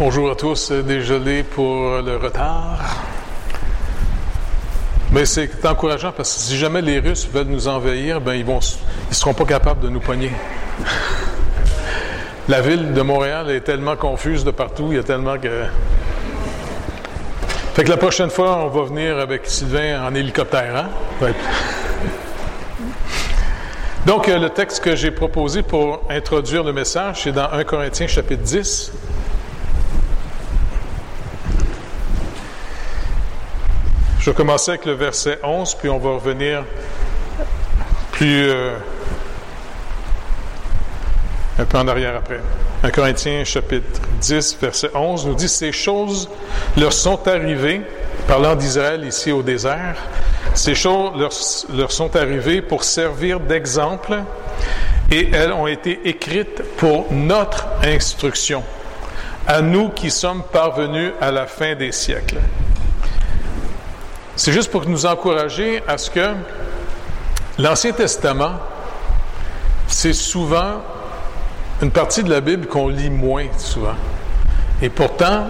Bonjour à tous, désolé pour le retard. Mais c'est encourageant parce que si jamais les Russes veulent nous envahir, ben ils vont, ils seront pas capables de nous pogner. La ville de Montréal est tellement confuse de partout, il y a tellement que. Fait que la prochaine fois, on va venir avec Sylvain en hélicoptère, hein? Donc, euh, le texte que j'ai proposé pour introduire le message, c'est dans 1 Corinthiens chapitre 10. Je vais commencer avec le verset 11, puis on va revenir plus euh, un peu en arrière après. 1 Corinthiens chapitre 10, verset 11 nous dit, Ces choses leur sont arrivées, parlant d'Israël ici au désert, ces choses leur, leur sont arrivées pour servir d'exemple et elles ont été écrites pour notre instruction, à nous qui sommes parvenus à la fin des siècles. C'est juste pour nous encourager à ce que l'Ancien Testament, c'est souvent une partie de la Bible qu'on lit moins souvent. Et pourtant,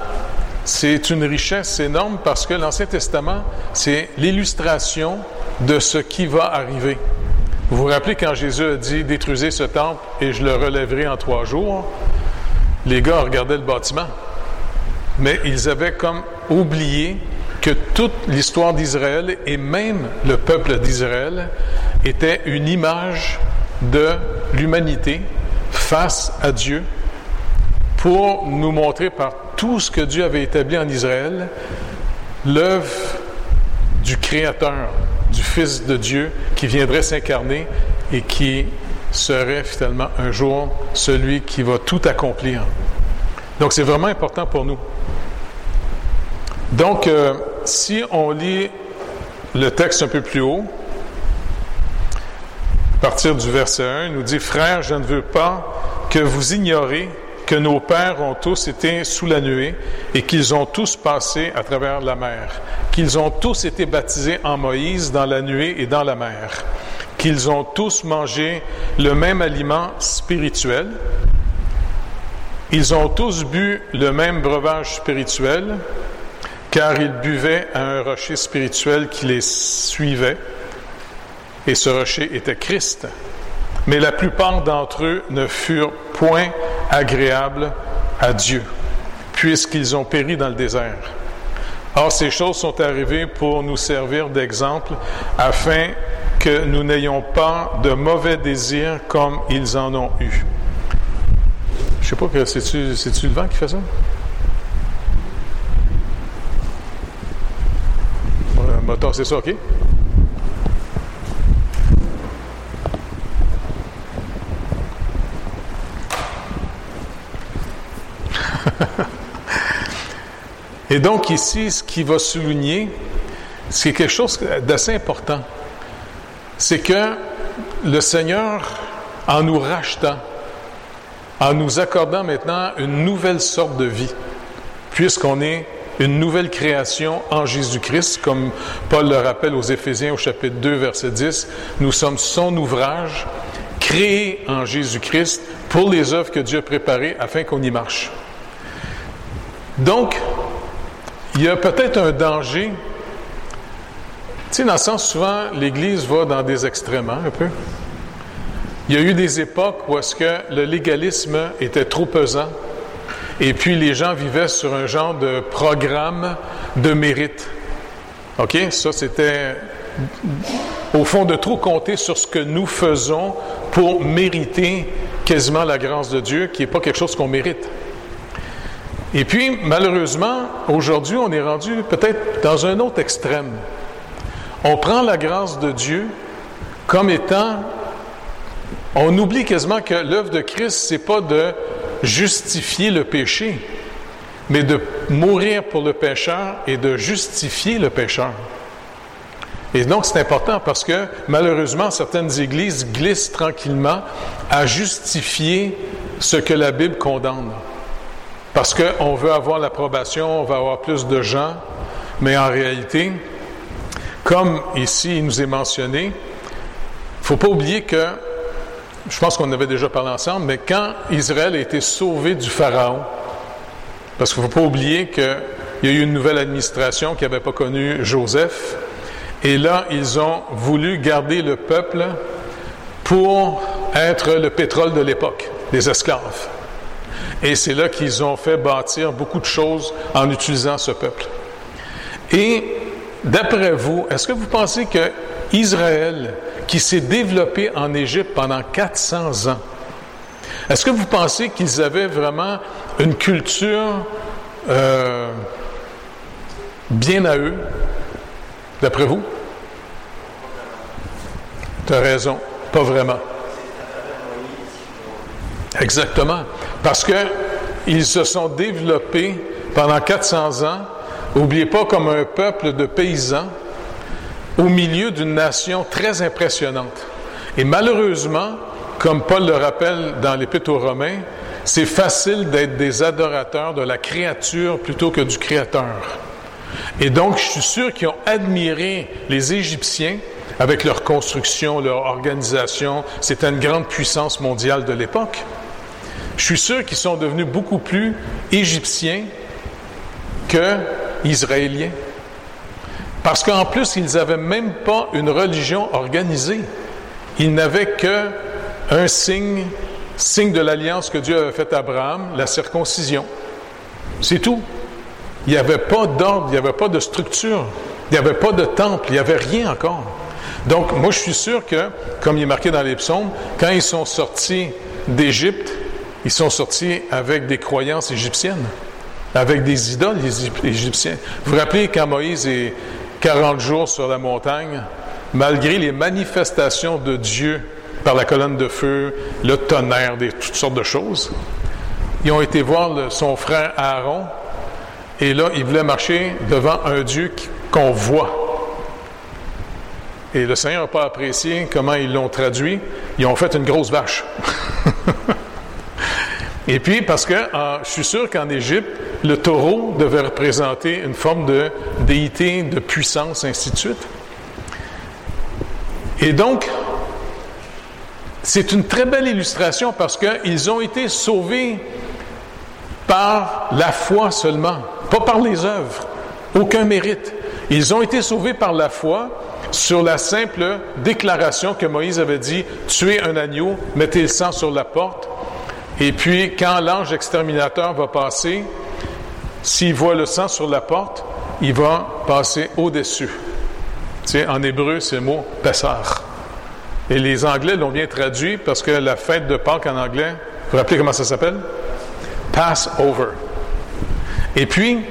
c'est une richesse énorme parce que l'Ancien Testament, c'est l'illustration de ce qui va arriver. Vous vous rappelez quand Jésus a dit détruisez ce temple et je le relèverai en trois jours, les gars regardaient le bâtiment, mais ils avaient comme oublié que toute l'histoire d'Israël et même le peuple d'Israël était une image de l'humanité face à Dieu pour nous montrer par tout ce que Dieu avait établi en Israël l'œuvre du Créateur, du Fils de Dieu qui viendrait s'incarner et qui serait finalement un jour celui qui va tout accomplir. Donc c'est vraiment important pour nous. Donc, euh, si on lit le texte un peu plus haut, à partir du verset 1, il nous dit, Frères, je ne veux pas que vous ignorez que nos pères ont tous été sous la nuée et qu'ils ont tous passé à travers la mer, qu'ils ont tous été baptisés en Moïse dans la nuée et dans la mer, qu'ils ont tous mangé le même aliment spirituel, ils ont tous bu le même breuvage spirituel, car ils buvaient à un rocher spirituel qui les suivait, et ce rocher était Christ. Mais la plupart d'entre eux ne furent point agréables à Dieu, puisqu'ils ont péri dans le désert. Or, ces choses sont arrivées pour nous servir d'exemple, afin que nous n'ayons pas de mauvais désirs comme ils en ont eu. Je sais pas c'est-tu, c'est-tu le vent qui fait ça? C'est ça, OK? Et donc ici, ce qui va souligner, c'est quelque chose d'assez important. C'est que le Seigneur, en nous rachetant, en nous accordant maintenant une nouvelle sorte de vie, puisqu'on est une nouvelle création en Jésus-Christ, comme Paul le rappelle aux Éphésiens au chapitre 2, verset 10, nous sommes son ouvrage, créé en Jésus-Christ pour les œuvres que Dieu a préparées afin qu'on y marche. Donc, il y a peut-être un danger. Tu sais, dans le sens, souvent, l'Église va dans des extrêmes, hein, un peu. Il y a eu des époques où est-ce que le légalisme était trop pesant, et puis les gens vivaient sur un genre de programme de mérite. OK? Ça, c'était au fond de trop compter sur ce que nous faisons pour mériter quasiment la grâce de Dieu, qui n'est pas quelque chose qu'on mérite. Et puis, malheureusement, aujourd'hui, on est rendu peut-être dans un autre extrême. On prend la grâce de Dieu comme étant... On oublie quasiment que l'œuvre de Christ, c'est pas de justifier le péché, mais de mourir pour le pécheur et de justifier le pécheur. Et donc, c'est important parce que malheureusement, certaines églises glissent tranquillement à justifier ce que la Bible condamne. Parce qu'on veut avoir l'approbation, on va avoir plus de gens, mais en réalité, comme ici il nous est mentionné, il ne faut pas oublier que, je pense qu'on avait déjà parlé ensemble, mais quand Israël a été sauvé du Pharaon, Parce qu'il ne faut pas oublier qu'il y a eu une nouvelle administration qui n'avait pas connu Joseph. Et là, ils ont voulu garder le peuple pour être le pétrole de l'époque, les esclaves. Et c'est là qu'ils ont fait bâtir beaucoup de choses en utilisant ce peuple. Et d'après vous, est-ce que vous pensez que Israël, qui s'est développé en Égypte pendant 400 ans, est-ce que vous pensez qu'ils avaient vraiment une culture euh, bien à eux, d'après vous? Tu raison, pas vraiment. Exactement. Parce qu'ils se sont développés pendant 400 ans, n'oubliez pas, comme un peuple de paysans, au milieu d'une nation très impressionnante. Et malheureusement, comme Paul le rappelle dans l'Épître aux Romains, c'est facile d'être des adorateurs de la créature plutôt que du Créateur. Et donc, je suis sûr qu'ils ont admiré les Égyptiens avec leur construction, leur organisation. C'était une grande puissance mondiale de l'époque. Je suis sûr qu'ils sont devenus beaucoup plus égyptiens que israéliens. Parce qu'en plus, ils n'avaient même pas une religion organisée. Ils n'avaient que un signe, signe de l'alliance que Dieu avait faite à Abraham, la circoncision. C'est tout. Il n'y avait pas d'ordre, il n'y avait pas de structure, il n'y avait pas de temple, il n'y avait rien encore. Donc, moi, je suis sûr que, comme il est marqué dans les psaumes, quand ils sont sortis d'Égypte, ils sont sortis avec des croyances égyptiennes, avec des idoles égyptiennes. Vous vous rappelez quand Moïse est 40 jours sur la montagne, malgré les manifestations de Dieu par la colonne de feu, le tonnerre, des, toutes sortes de choses, ils ont été voir son frère Aaron, et là, ils voulaient marcher devant un Dieu qu'on voit. Et le Seigneur n'a pas apprécié comment ils l'ont traduit. Ils ont fait une grosse vache. Et puis, parce que je suis sûr qu'en Égypte, le taureau devait représenter une forme de déité, de puissance, ainsi de suite. Et donc, c'est une très belle illustration parce qu'ils ont été sauvés par la foi seulement, pas par les œuvres, aucun mérite. Ils ont été sauvés par la foi sur la simple déclaration que Moïse avait dit, tuez un agneau, mettez le sang sur la porte, et puis, quand l'ange exterminateur va passer, s'il voit le sang sur la porte, il va passer au-dessus. Tu sais, en hébreu, c'est le mot Pessar. Et les Anglais l'ont bien traduit parce que la fête de Pâques en anglais, vous vous rappelez comment ça s'appelle? Passover. Et puis,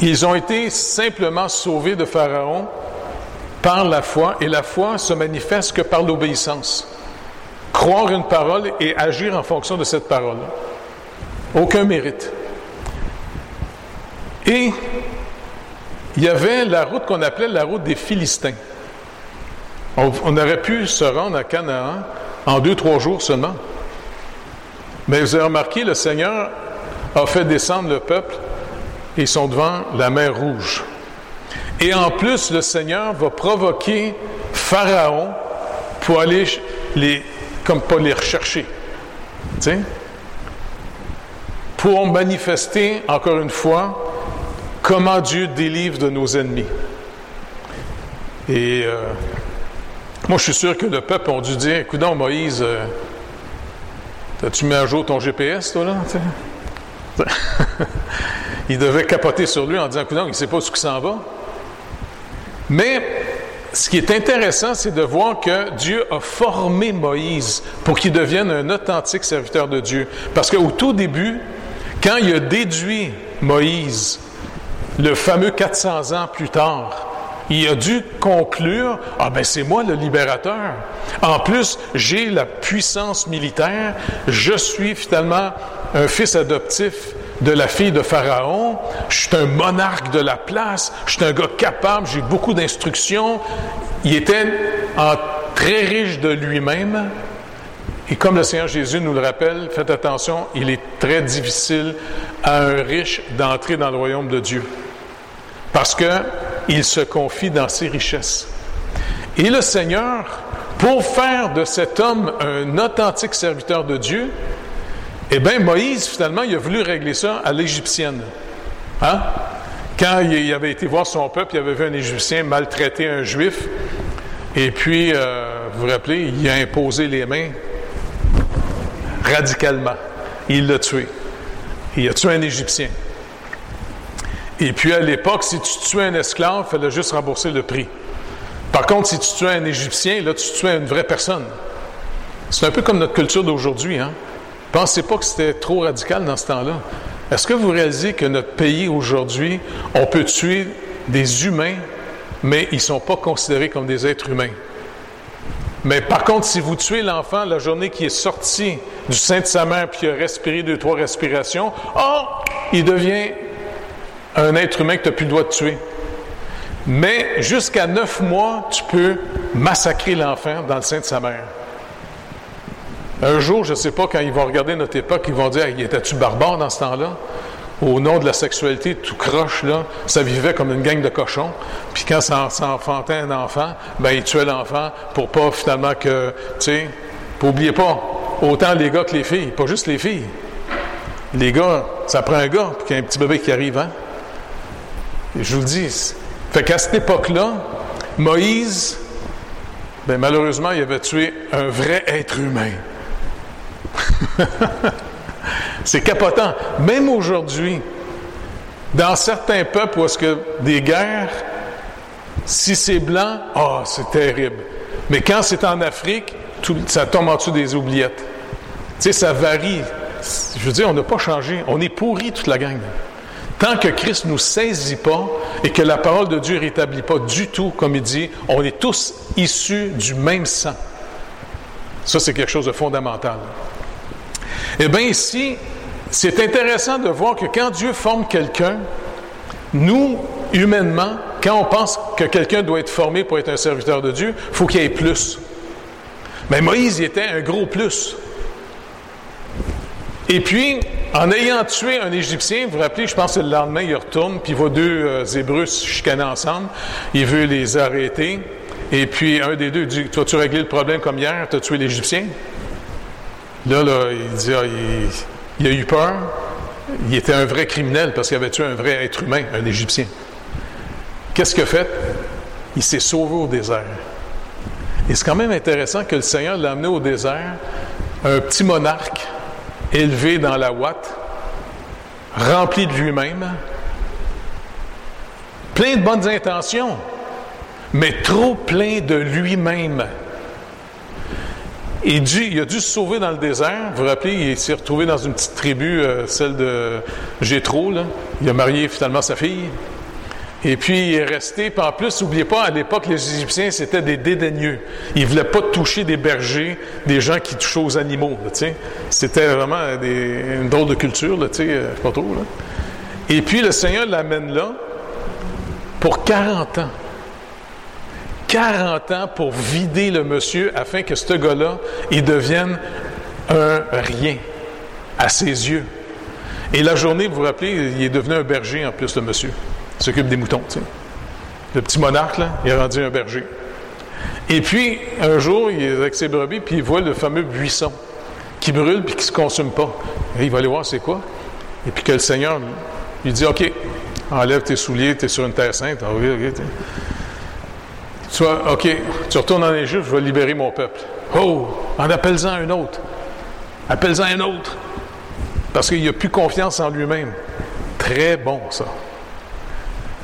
ils ont été simplement sauvés de Pharaon par la foi, et la foi se manifeste que par l'obéissance croire une parole et agir en fonction de cette parole. Aucun mérite. Et il y avait la route qu'on appelait la route des Philistins. On, aurait pu se rendre à Canaan en deux, trois jours seulement. Mais vous avez remarqué, le Seigneur a fait descendre le peuple et ils sont devant la mer Rouge. Et en plus, le Seigneur va provoquer Pharaon pour aller les comme pas les rechercher. sais, Pour manifester, encore une fois, comment Dieu délivre de nos ennemis. Et euh, moi, je suis sûr que le peuple a dû dire Écoute, Moïse, euh, as-tu mis à jour ton GPS, toi, là Il devait capoter sur lui en disant Écoute, il ne sait pas où s'en va. Mais ce qui est intéressant, c'est de voir que Dieu a formé Moïse pour qu'il devienne un authentique serviteur de Dieu. Parce qu'au tout début, quand il a déduit Moïse, le fameux 400 ans plus tard, il a dû conclure, ah ben c'est moi le libérateur. En plus, j'ai la puissance militaire, je suis finalement un fils adoptif de la fille de Pharaon, je suis un monarque de la place, je suis un gars capable, j'ai beaucoup d'instructions. Il était très riche de lui-même. Et comme le Seigneur Jésus nous le rappelle, faites attention, il est très difficile à un riche d'entrer dans le royaume de Dieu. Parce qu'il se confie dans ses richesses. Et le Seigneur, pour faire de cet homme un authentique serviteur de Dieu, Eh bien, Moïse, finalement, il a voulu régler ça à l'égyptienne. Hein? Quand il avait été voir son peuple, il avait vu un Égyptien maltraiter un Juif, et puis, euh, vous vous rappelez, il a imposé les mains radicalement. Il l'a tué. Il a tué un Égyptien. Et puis, à l'époque, si tu tuais un esclave, il fallait juste rembourser le prix. Par contre, si tu tuais un Égyptien, là, tu tuais une vraie personne. C'est un peu comme notre culture d'aujourd'hui. Hein? Pensez pas que c'était trop radical dans ce temps-là. Est-ce que vous réalisez que notre pays aujourd'hui, on peut tuer des humains, mais ils ne sont pas considérés comme des êtres humains? Mais par contre, si vous tuez l'enfant la journée qui est sorti du sein de sa mère puis a respiré deux, trois respirations, oh, il devient un être humain que tu n'as plus le droit de tuer. Mais jusqu'à neuf mois, tu peux massacrer l'enfant dans le sein de sa mère. Un jour, je ne sais pas, quand ils vont regarder notre époque, ils vont dire Étais-tu barbare dans ce temps-là? Au nom de la sexualité, tout croche, là, ça vivait comme une gang de cochons. Puis quand ça, enfantait un enfant, ben, ils tuaient l'enfant pour pas finalement que. Tu sais, n'oubliez pas, autant les gars que les filles, pas juste les filles. Les gars, ça prend un gars, puis qu'il y a un petit bébé qui arrive, hein? Je vous le dis. Fait qu'à cette époque-là, Moïse, ben, malheureusement, il avait tué un vrai être humain. c'est capotant. Même aujourd'hui, dans certains peuples où est-ce que des guerres, si c'est blanc, ah, c'est terrible. Mais quand c'est en Afrique, ça tombe en dessous des oubliettes. Tu sais, ça varie. Je veux dire, on n'a pas changé. On est pourri toute la gang. Tant que Christ ne nous saisit pas et que la parole de Dieu ne rétablit pas du tout, comme il dit, on est tous issus du même sang. Ça, c'est quelque chose de fondamental. Eh bien, ici, c'est intéressant de voir que quand Dieu forme quelqu'un, nous, humainement, quand on pense que quelqu'un doit être formé pour être un serviteur de Dieu, il faut qu'il y ait plus. Mais Moïse, il était un gros plus. Et puis, en ayant tué un Égyptien, vous vous rappelez, je pense que le lendemain, il retourne, puis il voit deux euh, Hébreux se chicaner ensemble. Il veut les arrêter. Et puis, un des deux dit Toi, tu réglé le problème comme hier, tu as tué l'Égyptien Là, il dit, ah, il, a eu peur. Il était un vrai criminel parce qu'il avait tué un vrai être humain, un Égyptien. Qu'est-ce qu'il a fait? Il s'est sauvé au désert. Et c'est quand même intéressant que le Seigneur l'a amené au désert, un petit monarque élevé dans la ouate, rempli de lui-même, plein de bonnes intentions, mais trop plein de lui-même. Il, a dû se sauver dans le désert. Vous vous rappelez, il s'est retrouvé dans une petite tribu, euh, celle de Jétro. Il a marié finalement sa fille. Et puis, il est resté. Puis en plus, n'oubliez pas, à l'époque, les Égyptiens, c'était des dédaigneux. Ils ne voulaient pas toucher des bergers, des gens qui touchaient aux animaux. C'était vraiment une drôle de culture, là, euh, pas trop. Et puis, le Seigneur l'amène là pour 40 ans. 40 ans pour vider le monsieur afin que ce gars-là, il devienne un rien à ses yeux. Et la journée, vous vous rappelez, il est devenu un berger en plus, le monsieur. Il s'occupe des moutons. Le petit monarque, là, il est rendu un berger. Et puis, un jour, il est avec ses brebis, puis il voit le fameux buisson qui brûle puis qui ne se consume pas. Il va aller voir c'est quoi. Et puis que le Seigneur lui dit OK, enlève tes souliers, tu es sur une terre sainte. Tu OK, tu retournes en Égypte, je vais libérer mon peuple. Oh, en appelle-en un autre. Appelle-en un autre. Parce qu'il n'a plus confiance en lui-même. Très bon, ça.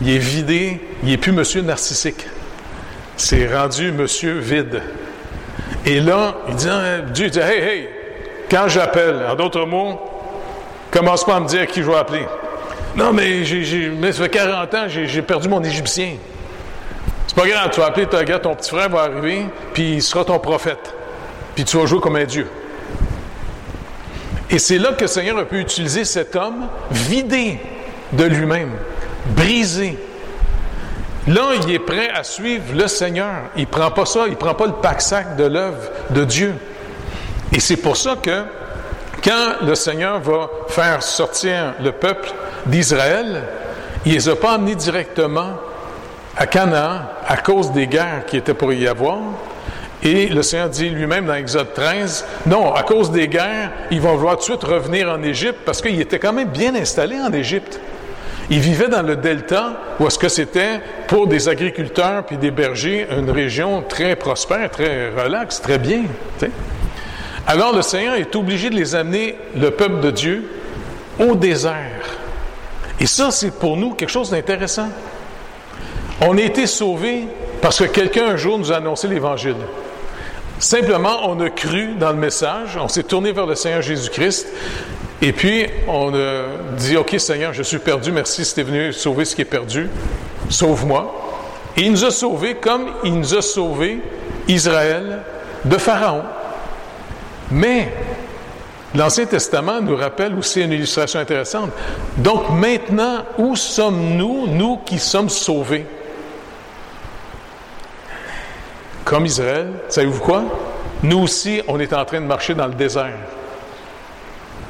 Il est vidé, il n'est plus monsieur narcissique. C'est rendu monsieur vide. Et là, il dit, hein, Dieu dit, hey, hey, quand j'appelle, en d'autres mots, commence pas à me dire qui je vais appeler. Non, mais, j'ai, mais ça fait 40 ans, j'ai perdu mon Égyptien. C'est pas grave, tu vas appeler ton gars, ton petit frère va arriver, puis il sera ton prophète. Puis tu vas jouer comme un Dieu. Et c'est là que le Seigneur a pu utiliser cet homme vidé de lui-même, brisé. Là, il est prêt à suivre le Seigneur. Il ne prend pas ça, il ne prend pas le pack-sac de l'œuvre de Dieu. Et c'est pour ça que quand le Seigneur va faire sortir le peuple d'Israël, il ne les a pas amenés directement à Canaan à cause des guerres qui étaient pour y avoir. Et le Seigneur dit lui-même dans Exode 13, non, à cause des guerres, ils vont vouloir tout de suite revenir en Égypte parce qu'ils étaient quand même bien installés en Égypte. Ils vivaient dans le delta où est-ce que c'était pour des agriculteurs puis des bergers une région très prospère, très relaxe, très bien. Alors le Seigneur est obligé de les amener, le peuple de Dieu, au désert. Et ça, c'est pour nous quelque chose d'intéressant. On a été sauvés parce que quelqu'un un jour nous a annoncé l'Évangile. Simplement, on a cru dans le message, on s'est tourné vers le Seigneur Jésus-Christ, et puis on a dit, OK Seigneur, je suis perdu, merci si venu sauver ce qui est perdu, sauve-moi. Et il nous a sauvés comme il nous a sauvés, Israël, de Pharaon. Mais l'Ancien Testament nous rappelle aussi une illustration intéressante. Donc maintenant, où sommes-nous, nous qui sommes sauvés? Comme Israël, savez-vous quoi? Nous aussi, on est en train de marcher dans le désert.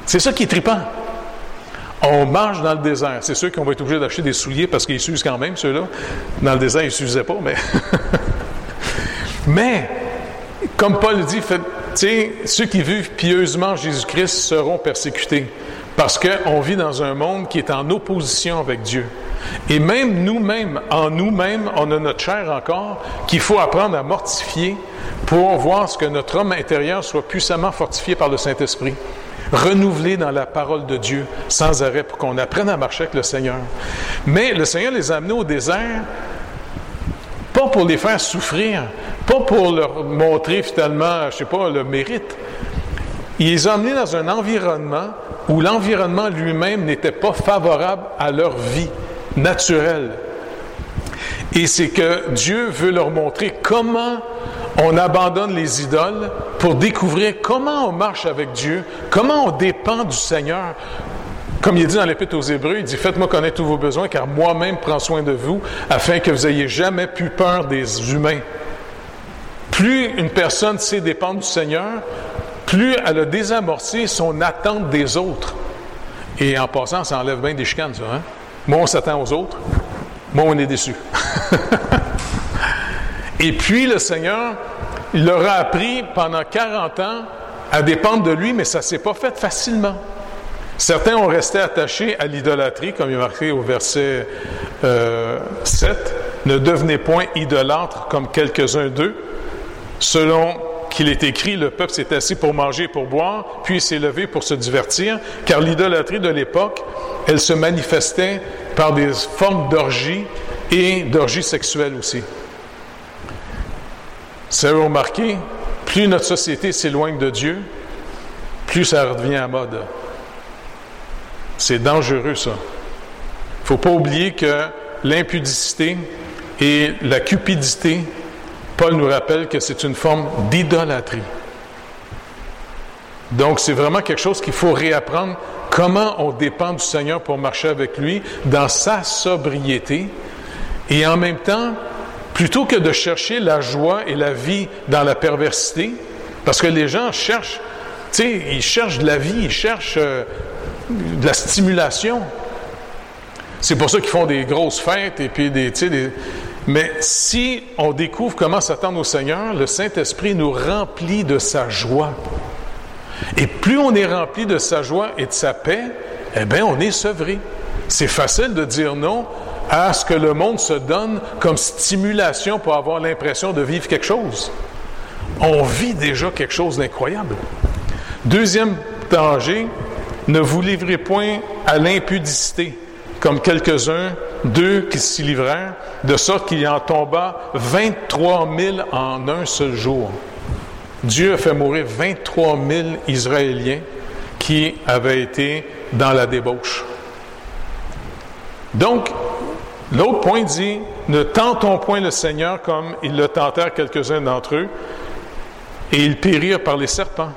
C'est ça qui est trippant. On marche dans le désert. C'est sûr qu'on va être obligé d'acheter des souliers parce qu'ils s'usent quand même, ceux-là. Dans le désert, ils ne s'usaient pas, mais. mais, comme Paul dit, ceux qui vivent pieusement Jésus-Christ seront persécutés parce qu'on vit dans un monde qui est en opposition avec Dieu. Et même nous-mêmes, en nous-mêmes, on a notre chair encore qu'il faut apprendre à mortifier pour voir ce que notre homme intérieur soit puissamment fortifié par le Saint-Esprit. Renouvelé dans la parole de Dieu sans arrêt pour qu'on apprenne à marcher avec le Seigneur. Mais le Seigneur les a amenés au désert pas pour les faire souffrir, pas pour leur montrer finalement, je sais pas, le mérite. Il les a amenés dans un environnement où l'environnement lui-même n'était pas favorable à leur vie naturel. Et c'est que Dieu veut leur montrer comment on abandonne les idoles pour découvrir comment on marche avec Dieu, comment on dépend du Seigneur. Comme il dit dans l'Épître aux Hébreux, il dit Faites-moi connaître tous vos besoins, car moi-même prends soin de vous, afin que vous ayez jamais plus peur des humains. Plus une personne sait dépendre du Seigneur, plus elle a désamorcé son attente des autres. Et en passant, ça enlève bien des chicanes, ça. Hein? Moi, on s'attend aux autres. Moi, on est déçu. Et puis, le Seigneur, il leur a appris pendant 40 ans à dépendre de lui, mais ça ne s'est pas fait facilement. Certains ont resté attachés à l'idolâtrie, comme il est marqué au verset 7. Euh, ne devenez point idolâtres comme quelques-uns d'eux, selon qu'il est écrit, le peuple s'est assis pour manger et pour boire, puis s'est levé pour se divertir, car l'idolâtrie de l'époque, elle se manifestait par des formes d'orgie et d'orgie sexuelle aussi. Ça avez remarqué, plus notre société s'éloigne de Dieu, plus ça redevient à mode. C'est dangereux, ça. Il ne faut pas oublier que l'impudicité et la cupidité Paul nous rappelle que c'est une forme d'idolâtrie. Donc, c'est vraiment quelque chose qu'il faut réapprendre. Comment on dépend du Seigneur pour marcher avec lui dans sa sobriété. Et en même temps, plutôt que de chercher la joie et la vie dans la perversité, parce que les gens cherchent, tu sais, ils cherchent de la vie, ils cherchent euh, de la stimulation. C'est pour ça qu'ils font des grosses fêtes et puis des, des, mais si on découvre comment s'attendre au Seigneur, le Saint-Esprit nous remplit de sa joie. Et plus on est rempli de sa joie et de sa paix, eh bien, on est sevré. C'est facile de dire non à ce que le monde se donne comme stimulation pour avoir l'impression de vivre quelque chose. On vit déjà quelque chose d'incroyable. Deuxième danger, ne vous livrez point à l'impudicité comme quelques-uns d'eux qui s'y livrèrent, de sorte qu'il y en tomba 23 000 en un seul jour. Dieu a fait mourir 23 000 Israéliens qui avaient été dans la débauche. Donc, l'autre point dit, ne tentons point le Seigneur comme ils le tentèrent quelques-uns d'entre eux, et ils périrent par les serpents.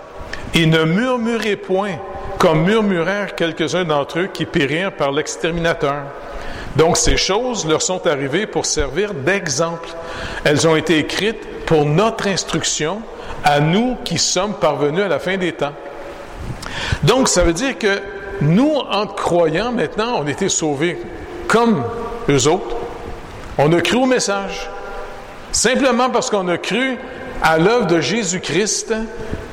Et ne murmurez point comme murmurèrent quelques-uns d'entre eux qui périrent par l'exterminateur. Donc ces choses leur sont arrivées pour servir d'exemple. Elles ont été écrites pour notre instruction à nous qui sommes parvenus à la fin des temps. Donc ça veut dire que nous, en croyant maintenant, on été sauvés comme eux autres. On a cru au message. Simplement parce qu'on a cru, à l'œuvre de Jésus-Christ,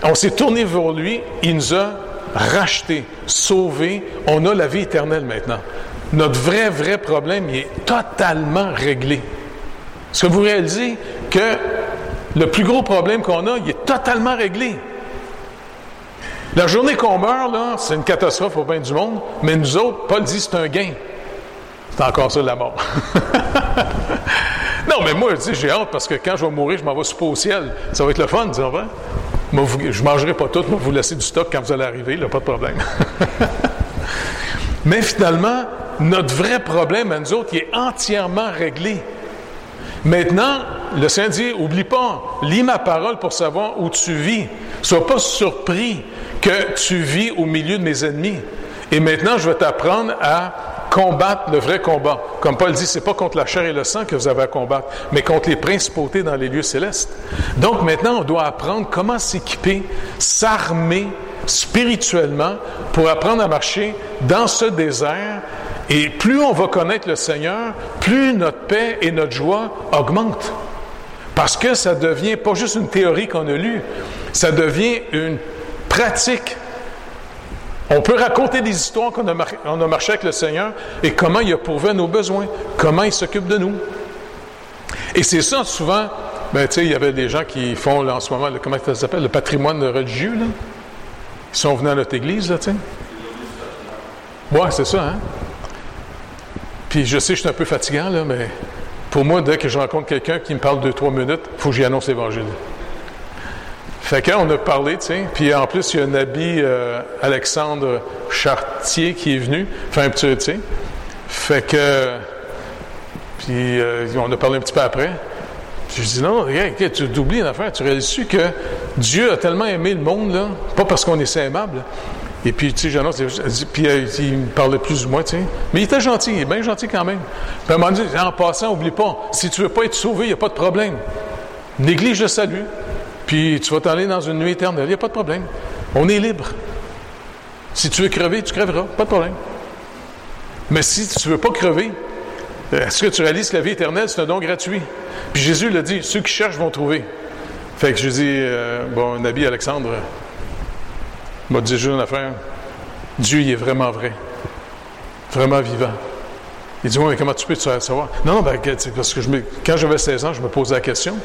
on s'est tourné vers lui, il nous a rachetés, sauvés, on a la vie éternelle maintenant. Notre vrai, vrai problème, il est totalement réglé. Est-ce que vous réalisez que le plus gros problème qu'on a, il est totalement réglé? La journée qu'on meurt, c'est une catastrophe au bien du monde, mais nous autres, Paul dit c'est un gain. C'est encore ça la mort. non, mais moi, j'ai hâte parce que quand je vais mourir, je m'en vais souper au ciel. Ça va être le fun, disons Je ne mangerai pas tout, je vais vous laisser du stock quand vous allez arriver, là, pas de problème. mais finalement, notre vrai problème à nous autres, il est entièrement réglé. Maintenant, le Saint dit, oublie pas, lis ma parole pour savoir où tu vis. Sois pas surpris que tu vis au milieu de mes ennemis. Et maintenant, je vais t'apprendre à combattre le vrai combat. Comme Paul dit, c'est pas contre la chair et le sang que vous avez à combattre, mais contre les principautés dans les lieux célestes. Donc maintenant, on doit apprendre comment s'équiper, s'armer spirituellement pour apprendre à marcher dans ce désert. Et plus on va connaître le Seigneur, plus notre paix et notre joie augmentent. Parce que ça devient pas juste une théorie qu'on a lue, ça devient une pratique. On peut raconter des histoires qu'on a, marché avec le Seigneur et comment il a pourvu nos besoins, comment il s'occupe de nous. Et c'est ça, souvent, ben, tu sais, il y avait des gens qui font en ce moment, le, comment ça s'appelle, le patrimoine religieux, là. Ils sont venus à notre église, là, tu c'est ça, hein. Puis je sais, je suis un peu fatigant, là, mais pour moi, dès que je rencontre quelqu'un qui me parle deux, trois minutes, il faut que j'y annonce l'Évangile. Fait qu'on a parlé, tu sais. Puis en plus, il y a un habit euh, Alexandre Chartier qui est venu faire un petit, tu sais. Fait que. Puis euh, on a parlé un petit peu après. Puis je dis non, regarde, tu oublies une affaire. Tu réalises que Dieu a tellement aimé le monde, là, pas parce qu'on est si aimable. Et puis, tu sais, j'annonce, puis euh, il me parlait plus ou moins, tu sais. Mais il était gentil, il est bien gentil quand même. Puis à un moment donné, en passant, oublie pas, si tu veux pas être sauvé, il n'y a pas de problème. Néglige le salut. Puis tu vas t'aller dans une nuit éternelle, il n'y a pas de problème. On est libre. Si tu veux crever, tu crèveras, pas de problème. Mais si tu ne veux pas crever, est-ce que tu réalises que la vie éternelle, c'est un don gratuit? Puis Jésus l'a dit, ceux qui cherchent vont trouver. Fait que je dis, euh, bon, Nabi Alexandre m'a dit juste une affaire. Dieu, il est vraiment vrai. Vraiment vivant. Il dit, oui, mais comment tu peux savoir? Non, non, ben, parce que quand j'avais 16 ans, je me posais la question.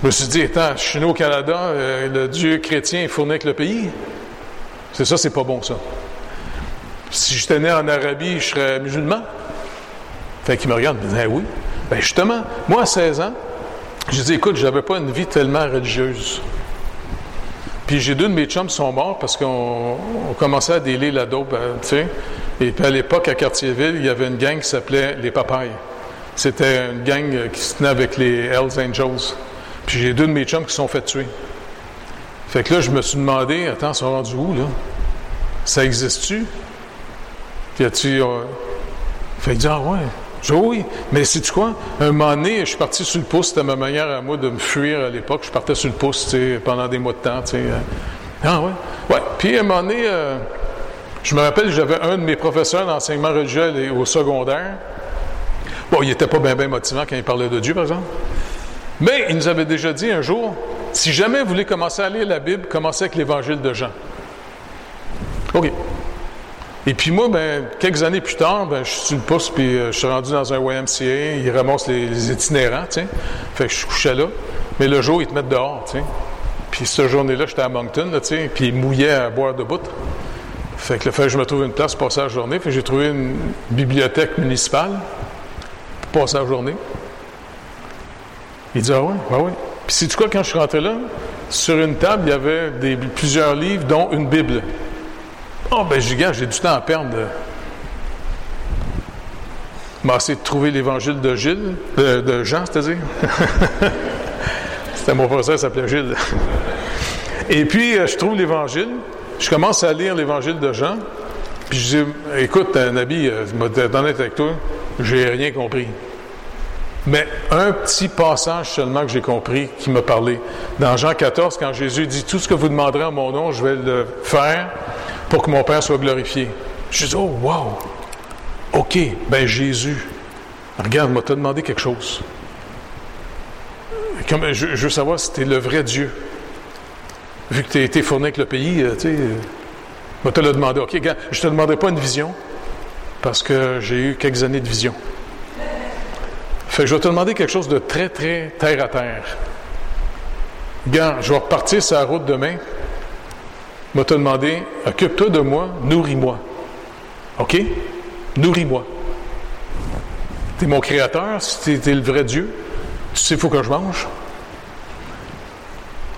Je me suis dit, attends, je suis né au Canada, euh, le Dieu chrétien fournit avec le pays. C'est ça, c'est pas bon, ça. Si j'étais né en Arabie, je serais musulman. Fait qu'il me regarde, il me dit, ah oui. Ben justement, moi, à 16 ans, j'ai dit, écoute, j'avais pas une vie tellement religieuse. Puis j'ai deux de mes chums qui sont morts parce qu'on commençait à déler la dope, euh, tu sais. Et puis à l'époque, à Cartierville, il y avait une gang qui s'appelait les Papayes. C'était une gang euh, qui se tenait avec les Hells Angels. Puis j'ai deux de mes chums qui sont fait tuer. Fait que là, je me suis demandé, attends, ça va rendu où, là? Ça existe-tu? Puis as-tu. Euh... Fait que dit, ah ouais. Je dis, oui, mais c'est-tu quoi? Un moment donné, je suis parti sur le pouce, c'était ma manière à moi de me fuir à l'époque. Je partais sur le pouce, tu sais, pendant des mois de temps, tu sais. Euh. Ah ouais? Ouais. Puis un moment donné, euh, je me rappelle, j'avais un de mes professeurs d'enseignement religieux au secondaire. Bon, il n'était pas bien, bien motivant quand il parlait de Dieu, par exemple. Mais il nous avait déjà dit un jour, si jamais vous voulez commencer à lire la Bible, commencez avec l'Évangile de Jean. OK. Et puis moi, ben, quelques années plus tard, ben, je suis sur le pouce, puis euh, je suis rendu dans un YMCA, ils ramassent les, itinérants, sais. Fait que je couchais là. Mais le jour, ils te mettent dehors, sais. Puis cette journée-là, j'étais à Moncton, tu sais, puis ils mouillaient à boire de bout. Fait que le fait que je me trouve une place pour passer la journée, fait que j'ai trouvé une bibliothèque municipale pour passer la journée. Il dit Ah ouais, ouais, ouais. Puis c'est du quoi, quand je suis rentré là, sur une table, il y avait plusieurs livres, dont une Bible. Oh, ben, j'ai j'ai du temps à perdre. Je essayé de trouver l'évangile de Gilles, de, Jean, c'est-à-dire. C'était mon professeur, il s'appelait Gilles. Et puis, euh, je trouve l'évangile. Je commence à lire l'évangile de Jean. Puis je dis Écoute, Nabi, euh, je vais honnête avec toi, j'ai rien compris. Mais un petit passage seulement que j'ai compris qui m'a parlé. Dans Jean 14, quand Jésus dit Tout ce que vous demanderez en mon nom, je vais le faire pour que mon Père soit glorifié. Je dis Oh, wow! OK, ben Jésus, regarde, m'a demandé quelque chose. je, veux savoir si tu es le vrai Dieu. Vu que tu as été fourni avec le pays, euh, tu sais, je te le demander. OK, je te demanderai pas une vision, parce que j'ai eu quelques années de vision. Fait que je vais te demander quelque chose de très, très terre à terre. Gars, je vais repartir sur la route demain. Je vais te demander, occupe-toi de moi, nourris-moi. OK? Nourris-moi. Tu es mon créateur, si tu es le vrai Dieu, tu sais, il faut que je mange.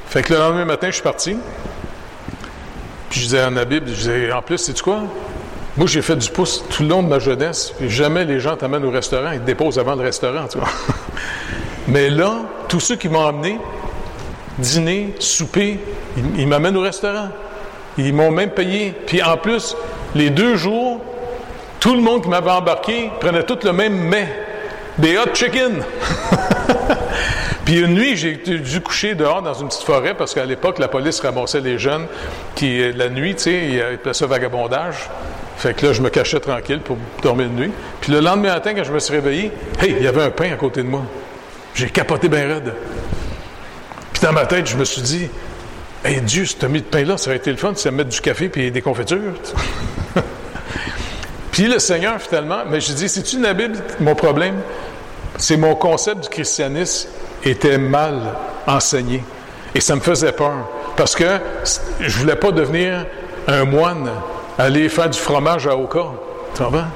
Fait que le lendemain matin, je suis parti. Puis je disais à la Bible, je disais, en plus, sais-tu quoi? Moi, j'ai fait du pouce tout le long de ma jeunesse. jamais les gens t'amènent au restaurant, ils te déposent avant le restaurant, tu vois. Mais là, tous ceux qui m'ont amené, dîner, souper, ils, ils m'amènent au restaurant. Ils m'ont même payé. Puis en plus, les deux jours, tout le monde qui m'avait embarqué prenait tout le même mets. Des hot chicken. Puis une nuit, j'ai dû coucher dehors dans une petite forêt parce qu'à l'époque, la police ramassait les jeunes qui, la nuit, tu sais, il appelait ça vagabondage. Fait que là, je me cachais tranquille pour dormir de nuit. Puis le lendemain matin, quand je me suis réveillé, hey, il y avait un pain à côté de moi. J'ai capoté bien raide. Puis dans ma tête, je me suis dit, hey, Dieu, ce mis de pain-là, ça aurait été le fun, c'est mettre du café et des confitures. Puis le Seigneur, finalement, mais je dis, c'est-tu la Bible, mon problème? C'est mon concept du christianisme était mal enseigné. Et ça me faisait peur. Parce que je voulais pas devenir un moine, aller faire du fromage à Oka. Tu vois?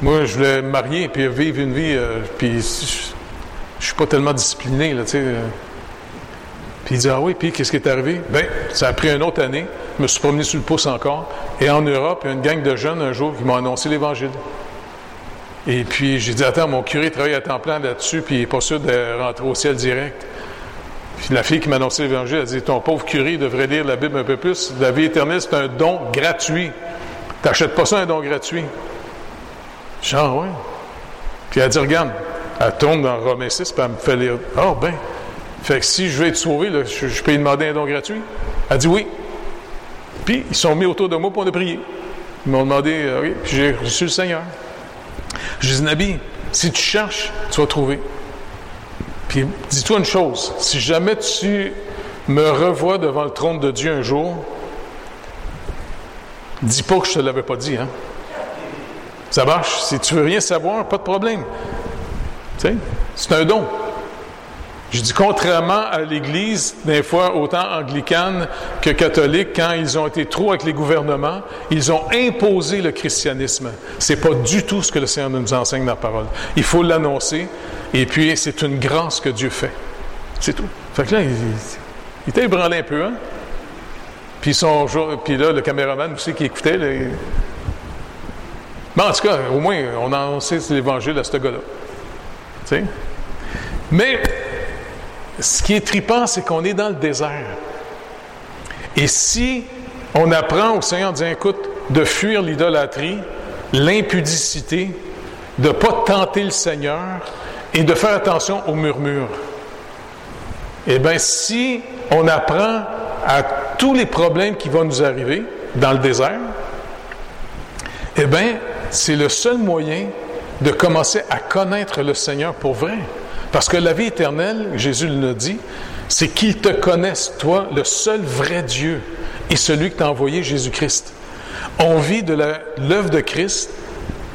Moi, je voulais me marier puis vivre une vie. Euh, puis je, je suis pas tellement discipliné, là, tu sais. Euh. Puis il dit Ah oui, puis qu'est-ce qui est arrivé? Bien, ça a pris une autre année. Je me suis promené sur le pouce encore. Et en Europe, il y a une gang de jeunes un jour qui m'ont annoncé l'Évangile. Et puis j'ai dit Attends, mon curé travaille à temps plein là-dessus, puis il n'est pas sûr de rentrer au ciel direct. Puis la fille qui m'a annoncé l'Évangile a dit Ton pauvre curé devrait lire la Bible un peu plus. La vie éternelle, c'est un don gratuit. T'achètes pas ça un don gratuit? Genre, ouais. Puis elle dit Regarde, elle tourne dans Romains 6, puis elle me fait lire. Oh, ben, fait que si je veux être sauvé, je, peux lui demander un don gratuit? Elle dit oui. Puis, ils sont mis autour de moi pour de prier. Ils m'ont demandé, euh, oui, puis j'ai reçu le Seigneur. Je dis, Nabi, si tu cherches, tu vas trouver. Puis, dis-toi une chose, si jamais tu me revois devant le trône de Dieu un jour, dis pas que je te l'avais pas dit, hein? Ça marche? Si tu veux rien savoir, pas de problème. Tu sais, c'est un don. Je dis contrairement à l'Église, des fois autant anglicane que catholique, quand ils ont été trop avec les gouvernements, ils ont imposé le christianisme. C'est pas du tout ce que le Seigneur nous enseigne dans la parole. Il faut l'annoncer, et puis c'est une grâce que Dieu fait. C'est tout. Fait que là, il, était ébranlé un peu, hein? Puis, son, puis là, le caméraman aussi qui écoutait, là, Mais en tout cas, au moins, on a annoncé l'Évangile à ce gars-là. Tu sais? Mais ce qui est tripant, c'est qu'on est dans le désert. Et si on apprend au Seigneur en disant, écoute, de fuir l'idolâtrie, l'impudicité, de ne pas tenter le Seigneur et de faire attention aux murmures. Eh bien, si on apprend à tous les problèmes qui vont nous arriver dans le désert, eh bien, c'est le seul moyen de commencer à connaître le Seigneur pour vrai. Parce que la vie éternelle, Jésus l'a dit, c'est qu'ils te connaissent, toi, le seul vrai Dieu et celui que t'a envoyé, Jésus-Christ. On vit de l'œuvre de Christ,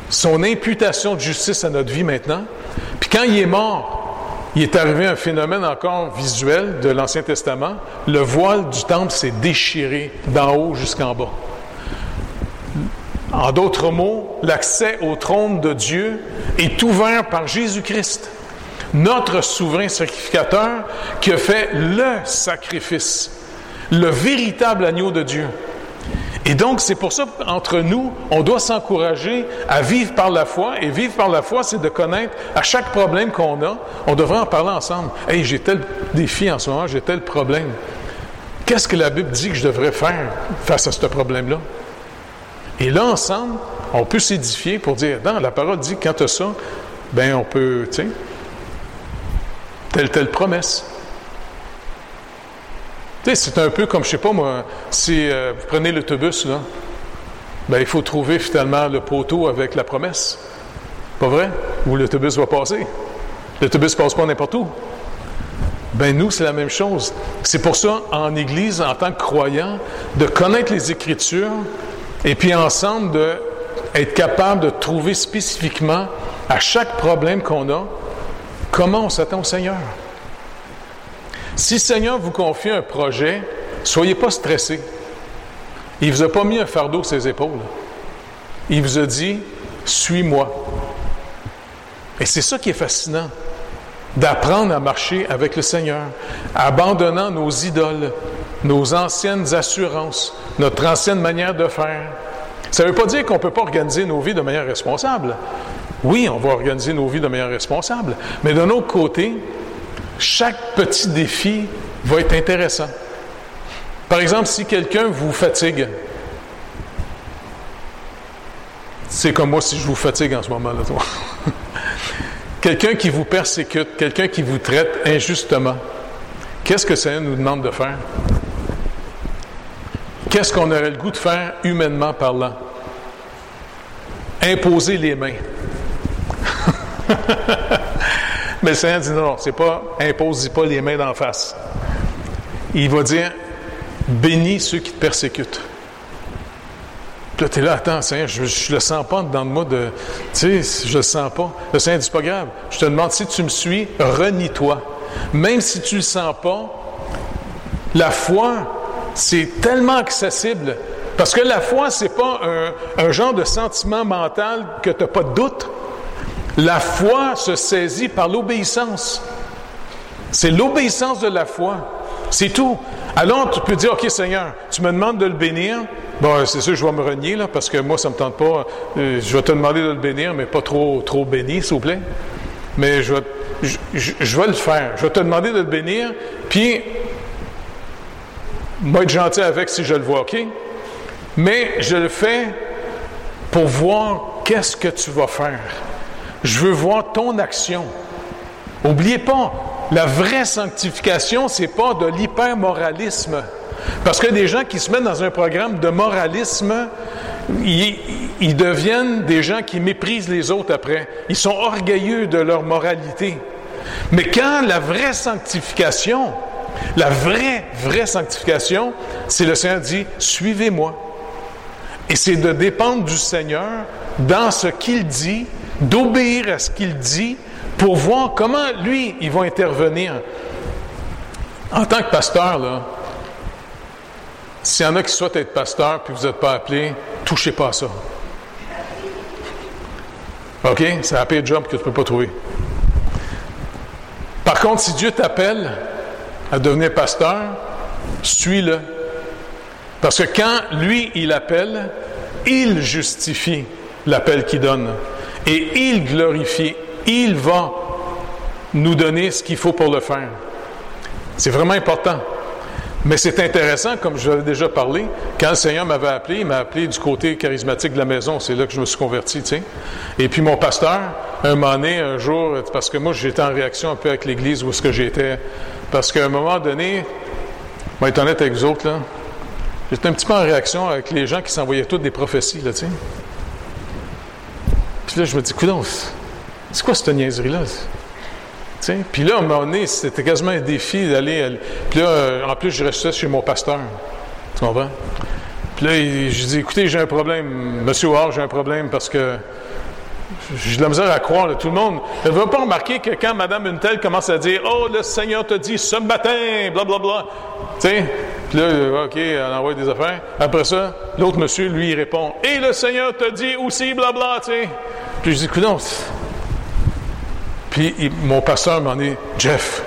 son imputation de justice à notre vie maintenant. Puis quand il est mort, il est arrivé un phénomène encore visuel de l'Ancien Testament. Le voile du temple s'est déchiré d'en haut jusqu'en bas. En d'autres mots, l'accès au trône de Dieu est ouvert par Jésus-Christ notre souverain sacrificateur qui a fait le sacrifice, le véritable agneau de Dieu. Et donc, c'est pour ça qu'entre nous, on doit s'encourager à vivre par la foi. Et vivre par la foi, c'est de connaître à chaque problème qu'on a, on devrait en parler ensemble. Hey, j'ai tel défi en ce moment, j'ai tel problème. Qu'est-ce que la Bible dit que je devrais faire face à ce problème-là? Et là, ensemble, on peut s'édifier pour dire, non, la parole dit quand tu as ça, ben on peut, tu telle, telle promesse. C'est un peu comme, je sais pas moi, si euh, vous prenez l'autobus, là, ben, il faut trouver finalement le poteau avec la promesse. Pas vrai? Où l'autobus va passer. L'autobus ne passe pas n'importe où. Ben nous, c'est la même chose. C'est pour ça, en Église, en tant que croyant, de connaître les Écritures et puis ensemble de être capable de trouver spécifiquement à chaque problème qu'on a comment on s'attend au Seigneur? Si le Seigneur vous confie un projet, soyez pas stressé. Il ne vous a pas mis un fardeau sur ses épaules. Il vous a dit, suis-moi. Et c'est ça qui est fascinant, d'apprendre à marcher avec le Seigneur, abandonnant nos idoles, nos anciennes assurances, notre ancienne manière de faire. Ça ne veut pas dire qu'on ne peut pas organiser nos vies de manière responsable. Oui, on va organiser nos vies de manière responsable, mais d'un autre côté, chaque petit défi va être intéressant. Par exemple, si quelqu'un vous fatigue, c'est comme moi si je vous fatigue en ce moment-là, toi. quelqu'un qui vous persécute, quelqu'un qui vous traite injustement, qu'est-ce que ça nous demande de faire? Qu'est-ce qu'on aurait le goût de faire humainement parlant? Imposer les mains. Mais le Seigneur dit non, c'est pas impose pas les mains d'en face. Il va dire bénis ceux qui te persécutent. Puis là, tu es là, attends, Seigneur, je ne le sens pas dans le mot de. Tu sais, je le sens pas. Le Seigneur dit, c'est pas grave. Je te demande, si tu me suis, renie-toi. Même si tu le sens pas, la foi, c'est tellement accessible. Parce que la foi, c'est pas un, un, genre de sentiment mental que tu n'as pas de doute. La foi se saisit par l'obéissance. C'est l'obéissance de la foi. C'est tout. Alors, tu peux dire, OK, Seigneur, tu me demandes de le bénir. Bon, c'est sûr, je vais me renier, là, parce que moi, ça ne me tente pas. Euh, je vais te demander de le bénir, mais pas trop, trop béni, s'il vous plaît. Mais je vais, le faire. Je vais te demander de le bénir, puis, moi, être gentil avec si je le vois, OK? Mais je le fais pour voir qu'est-ce que tu vas faire. Je veux voir ton action. Oubliez pas, la vraie sanctification, c'est pas de l'hypermoralisme. Parce que des gens qui se mettent dans un programme de moralisme, ils, ils, deviennent des gens qui méprisent les autres après. Ils sont orgueilleux de leur moralité. Mais quand la vraie sanctification, la vraie, vraie sanctification, c'est le Seigneur dit, suivez-moi. Et c'est de dépendre du Seigneur dans ce qu'il dit d'obéir à ce qu'il dit pour voir comment lui, il va intervenir. En tant que pasteur, là, s'il y en a qui souhaitent être pasteur puis vous n'êtes pas appelé, touchez pas à ça. OK? C'est un pire job que tu ne peux pas trouver. Par contre, si Dieu t'appelle à devenir pasteur, suis-le. Parce que quand lui, il appelle, il justifie l'appel qu'il donne et il glorifie, il va nous donner ce qu'il faut pour le faire. C'est vraiment important. Mais c'est intéressant, comme je l'avais déjà parlé, quand le Seigneur m'avait appelé, il m'a appelé du côté charismatique de la maison, c'est là que je me suis converti, tu sais. Et puis mon pasteur, un moment donné, un jour, parce que moi j'étais en réaction un peu avec l'Église où est-ce que j'étais, parce qu'à un moment donné, moi être honnête avec vous autres, là, j'étais un petit peu en réaction avec les gens qui s'envoyaient toutes des prophéties, là, tu sais. Puis là, je me dis, coudons, c'est quoi cette niaiserie-là? Puis là, à un moment donné, c'était quasiment un défi d'aller. Puis là, euh, en plus, je restais chez mon pasteur. Tu comprends? Puis là, je dis écoutez, j'ai un problème. Monsieur Howard, j'ai un problème parce que j'ai de la misère à croire. tout le monde ne veut pas remarquer que quand Madame Untel commence à dire Oh, le Seigneur te dit ce matin, blablabla. Bla, bla. Tu sais? Puis là, OK, elle envoie des affaires. Après ça, l'autre monsieur, lui, il répond Et le Seigneur te dit aussi, blablabla. Tu sais? Puis je dis écoute, puis mon pasteur m'en dit Jeff,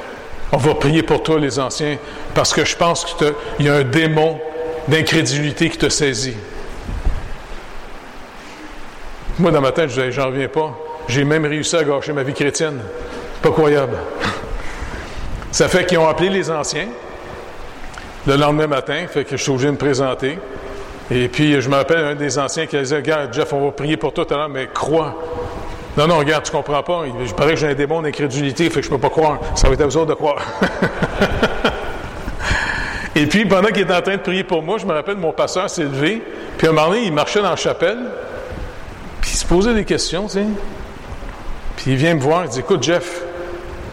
on va prier pour toi, les anciens, parce que je pense qu'il y a un démon d'incrédulité qui te saisit. Moi, dans ma tête, je disais, j'en reviens pas. J'ai même réussi à gâcher ma vie chrétienne. Pas croyable. Ça fait qu'ils ont appelé les anciens le lendemain matin, fait que je suis obligé de me présenter. Et puis, je me rappelle un des anciens qui a dit Regarde, Jeff, on va prier pour toi tout à l'heure, mais crois. Non, non, regarde, tu comprends pas. Je paraît que j'ai un démon d'incrédulité, fait que je peux pas croire. Ça va être vous de croire. Et puis, pendant qu'il était en train de prier pour moi, je me rappelle, mon pasteur s'est levé, puis un moment donné, il marchait dans la chapelle, puis il se posait des questions, tu sais. Puis il vient me voir, il dit Écoute, Jeff,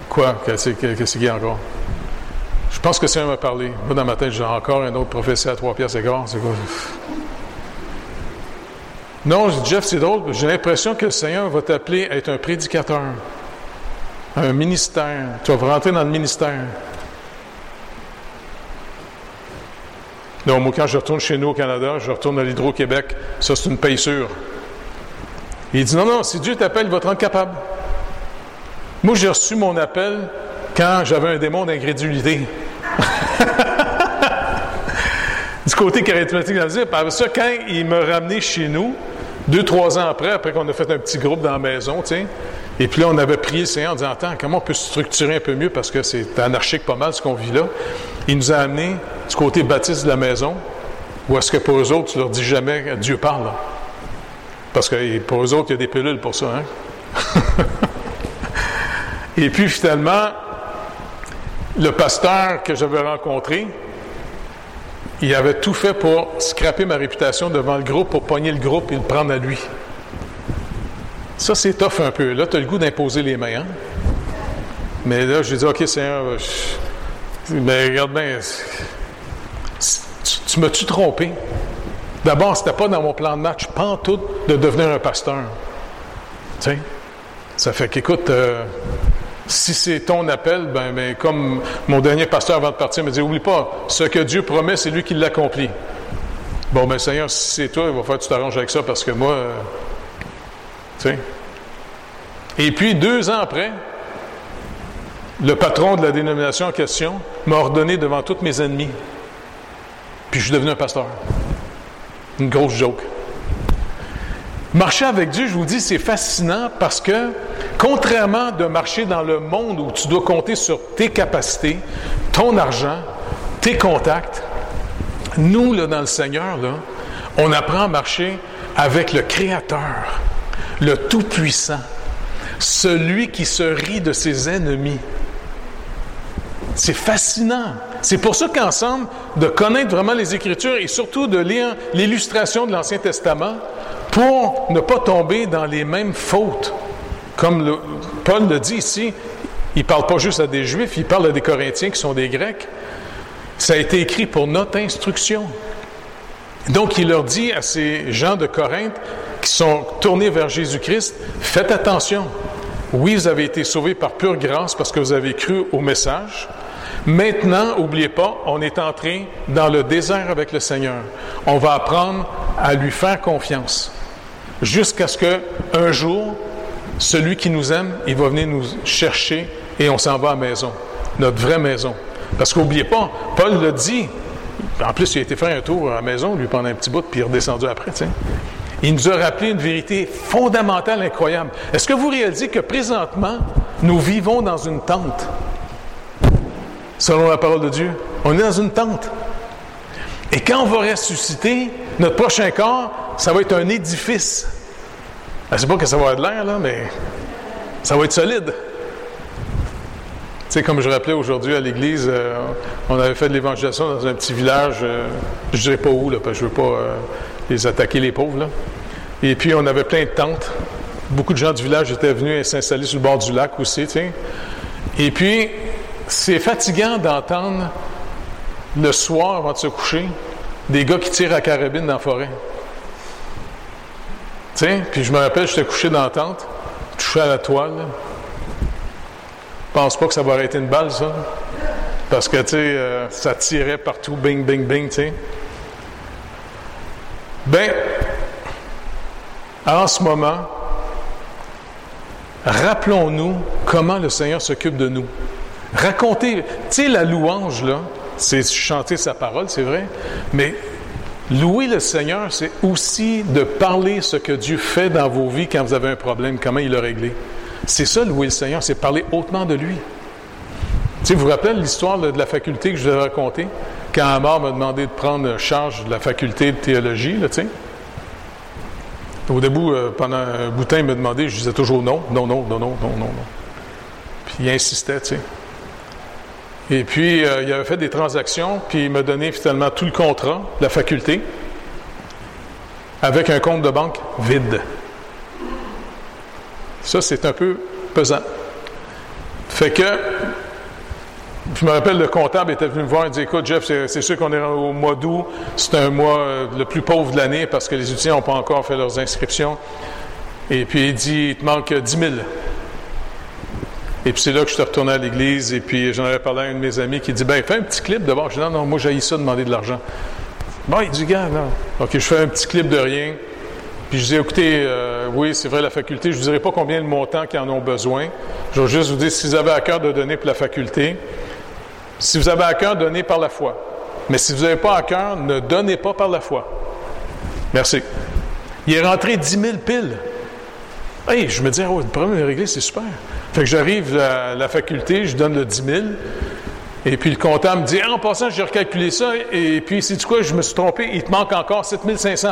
quoi? Qu'est-ce qu'il y a encore? Je pense que ça m'a parlé. Moi, dans ma tête, j'ai encore un autre prophétie à trois pièces et. C'est quoi? Non, Jeff, c'est drôle. J'ai l'impression que le Seigneur va t'appeler à être un prédicateur, un ministère. Tu vas rentrer dans le ministère. Non, moi, quand je retourne chez nous au Canada, je retourne à l'Hydro-Québec, ça, c'est une paye sûre. Il dit non, non, si Dieu t'appelle, il va te rendre capable. Moi, j'ai reçu mon appel quand j'avais un démon d'incrédulité. du côté charismatique, ça, quand il m'a ramené chez nous, deux, trois ans après, après qu'on a fait un petit groupe dans la maison, sais, et puis là, on avait prié le Seigneur en disant, attends, comment on peut structurer un peu mieux parce que c'est anarchique pas mal ce qu'on vit là. Il nous a amené du côté baptiste de la maison, où est-ce que pour eux autres, tu leur dis jamais Dieu parle. Parce que pour eux autres, il y a des pilules pour ça. Hein? Et puis finalement, le pasteur que j'avais rencontré, il avait tout fait pour scraper ma réputation devant le groupe, pour pogner le groupe et le prendre à lui. Ça, c'est tough un peu. Là, tu as le goût d'imposer les mains. Hein? Mais là, je dit, OK, Seigneur, mais regarde bien, tu, tu m'as-tu trompé? D'abord, c'était pas dans mon plan de match, pas tout de devenir un pasteur. Tu sais? Ça fait qu'écoute, euh, si c'est ton appel, ben, ben, comme mon dernier pasteur avant de partir me dit, oublie pas, ce que Dieu promet, c'est lui qui l'accomplit. Bon, ben Seigneur, si c'est toi, il va falloir que tu t'arranges avec ça parce que moi, euh. Et puis, deux ans après, le patron de la dénomination en question m'a ordonné devant tous mes ennemis. Puis je suis devenu un pasteur. Une grosse joke. Marcher avec Dieu, je vous dis, c'est fascinant parce que, contrairement de marcher dans le monde où tu dois compter sur tes capacités, ton argent, tes contacts, nous, là, dans le Seigneur, là, on apprend à marcher avec le Créateur, le Tout-Puissant, celui qui se rit de ses ennemis. C'est fascinant. C'est pour ça qu'ensemble, de connaître vraiment les Écritures et surtout de lire l'illustration de l'Ancien Testament pour ne pas tomber dans les mêmes fautes. Comme Paul le dit ici, il ne parle pas juste à des Juifs, il parle à des Corinthiens qui sont des Grecs. Ça a été écrit pour notre instruction. Donc, il leur dit à ces gens de Corinthe qui sont tournés vers Jésus-Christ, faites attention. Oui, vous avez été sauvés par pure grâce parce que vous avez cru au message, Maintenant, n'oubliez pas, on est entré dans le désert avec le Seigneur. On va apprendre à lui faire confiance jusqu'à ce que un jour, celui qui nous aime, il va venir nous chercher et on s'en va à la maison, notre vraie maison. Parce qu'oubliez pas, Paul le dit. En plus, il a été faire un tour à la maison, lui, pendant un petit bout, puis il est redescendu après. Il nous a rappelé une vérité fondamentale, incroyable. Est-ce que vous réalisez que présentement, nous vivons dans une tente? selon la parole de Dieu. On est dans une tente. Et quand on va ressusciter, notre prochain corps, ça va être un édifice. Je ne sais pas que ça va être l'air, là, mais ça va être solide. Tu sais, comme je rappelais aujourd'hui à l'église, euh, on avait fait de l'évangélisation dans un petit village, euh, je ne dirais pas où, là, parce que je ne veux pas euh, les attaquer, les pauvres. Là. Et puis, on avait plein de tentes. Beaucoup de gens du village étaient venus s'installer sur le bord du lac aussi, tu sais. Et puis, c'est fatigant d'entendre le soir avant de se coucher des gars qui tirent à carabine dans la forêt. Sais, puis je me rappelle, j'étais couché dans la tente, touché à la toile. Je pense pas que ça va arrêter une balle, ça. Parce que, tu sais, euh, ça tirait partout, bing, bing, bing, tu sais. Ben, en ce moment, rappelons-nous comment le Seigneur s'occupe de nous. Raconter, tu sais, la louange, là, c'est chanter sa parole, c'est vrai, mais louer le Seigneur, c'est aussi de parler ce que Dieu fait dans vos vies quand vous avez un problème, comment il l'a réglé. C'est ça, louer le Seigneur, c'est parler hautement de lui. Tu sais, vous vous rappelez l'histoire de la faculté que je vous ai racontée? Quand Amar m'a demandé de prendre charge de la faculté de théologie, là, tu sais. Au début, euh, pendant un bout de temps, il m'a demandé, je disais toujours non, non, non, non, non, non, non, non. Puis il insistait, tu sais. Et puis, euh, il avait fait des transactions, puis il m'a donné finalement tout le contrat la faculté avec un compte de banque vide. Ça, c'est un peu pesant. Fait que, Je me rappelle, le comptable était venu me voir et dit Écoute, Jeff, c'est sûr qu'on est au mois d'août, c'est un mois euh, le plus pauvre de l'année parce que les étudiants n'ont pas encore fait leurs inscriptions. Et puis il dit Il te manque 10 000. Et puis c'est là que je suis retourné à l'église et puis j'en avais parlé à un de mes amis qui dit Ben, fais un petit clip d'abord. Je dis Non, non, moi j'ai ça demander de l'argent. Bon, il dit Gars, non. OK, je fais un petit clip de rien. Puis je dis, écoutez, euh, oui, c'est vrai, la faculté, je ne vous dirai pas combien de montants qu'ils en ont besoin. Je vais juste vous dire, si vous avez à cœur de donner pour la faculté, si vous avez à cœur, donnez par la foi. Mais si vous n'avez pas à cœur, ne donnez pas par la foi. Merci. Il est rentré 10 000 piles. Hey, je me dis, oh, le problème est réglé, c'est super. Fait que j'arrive à la faculté, je donne le 10 000. Et puis le comptable me dit, ah, en passant, j'ai recalculé ça. Et puis, c'est du quoi, je me suis trompé, il te manque encore 7 500.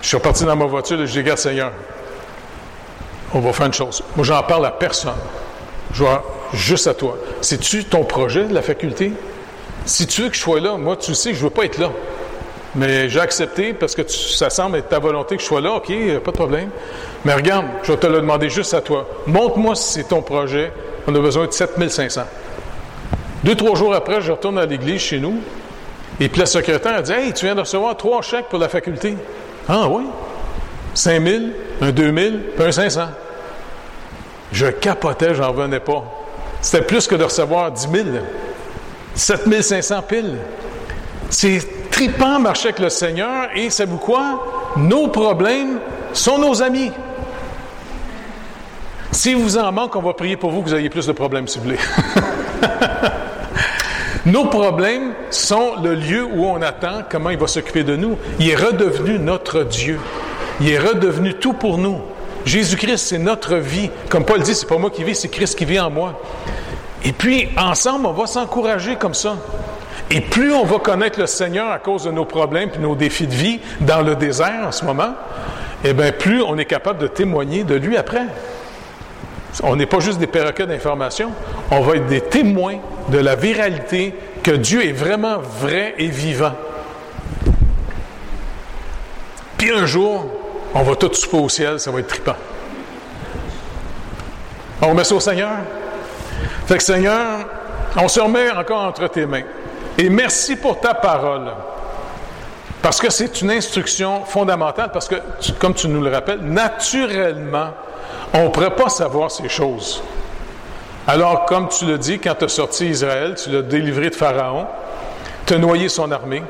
Je suis reparti dans ma voiture et je dis, regarde Seigneur, on va faire une chose. Moi, j'en parle à personne. Je vois juste à toi. C'est-tu ton projet de la faculté? Si tu veux que je sois là, moi, tu sais que je ne veux pas être là. Mais j'ai accepté parce que ça semble être ta volonté que je sois là. OK, pas de problème. Mais regarde, je vais te le demander juste à toi. Montre-moi si c'est ton projet. On a besoin de 7500. Deux, trois jours après, je retourne à l'église chez nous. Et puis la secrétaire a dit Hey, tu viens de recevoir trois chèques pour la faculté. Ah oui? 5 000, un 2 000, puis un 500. Je capotais, j'en revenais pas. C'était plus que de recevoir 10 000. 7 500 piles. C'est tripant marcher avec le Seigneur et savez-vous quoi? Nos problèmes sont nos amis. Si vous en manque, on va prier pour vous que vous ayez plus de problèmes, s'il vous plaît. Nos problèmes sont le lieu où on attend comment il va s'occuper de nous. Il est redevenu notre Dieu. Il est redevenu tout pour nous. Jésus-Christ, c'est notre vie. Comme Paul dit, c'est pas moi qui vis, c'est Christ qui vit en moi. Et puis, ensemble, on va s'encourager comme ça. Et plus on va connaître le Seigneur à cause de nos problèmes et nos défis de vie dans le désert en ce moment, eh bien, plus on est capable de témoigner de lui après. On n'est pas juste des perroquets d'information, on va être des témoins de la viralité que Dieu est vraiment vrai et vivant. Puis un jour, on va tous souper au ciel, ça va être trippant. On remet ça au Seigneur. Fait que Seigneur, on se remet encore entre tes mains. Et merci pour ta parole. Parce que c'est une instruction fondamentale, parce que, comme tu nous le rappelles, naturellement, on ne pourrait pas savoir ces choses. Alors, comme tu le dis, quand tu as sorti Israël, tu l'as délivré de Pharaon, tu as noyé son armée.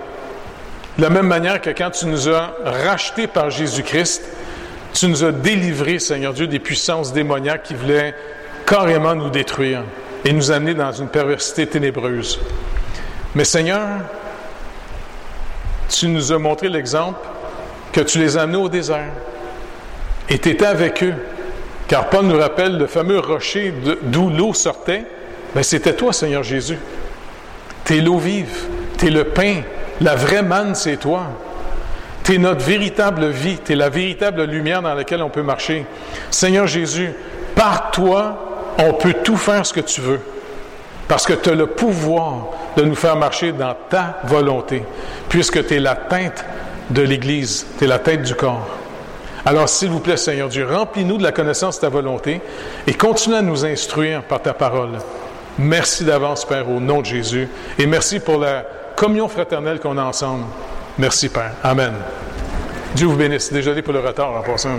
De la même manière que quand tu nous as rachetés par Jésus-Christ, tu nous as délivrés, Seigneur Dieu, des puissances démoniaques qui voulaient carrément nous détruire et nous amener dans une perversité ténébreuse. Mais Seigneur, tu nous as montré l'exemple que tu les as amenés au désert et tu étais avec eux. Car Paul nous rappelle le fameux rocher d'où l'eau sortait. Ben, c'était toi, Seigneur Jésus. Tu es l'eau vive, tu es le pain, la vraie manne, c'est toi. Tu es notre véritable vie, tu es la véritable lumière dans laquelle on peut marcher. Seigneur Jésus, par toi, on peut tout faire ce que tu veux. Parce que tu as le pouvoir de nous faire marcher dans ta volonté, puisque tu es la tête de l'Église, tu es la tête du corps. Alors, s'il vous plaît, Seigneur Dieu, remplis-nous de la connaissance de ta volonté et continue à nous instruire par ta parole. Merci d'avance, Père, au nom de Jésus. Et merci pour la communion fraternelle qu'on a ensemble. Merci, Père. Amen. Dieu vous bénisse. Désolé pour le retard en passant.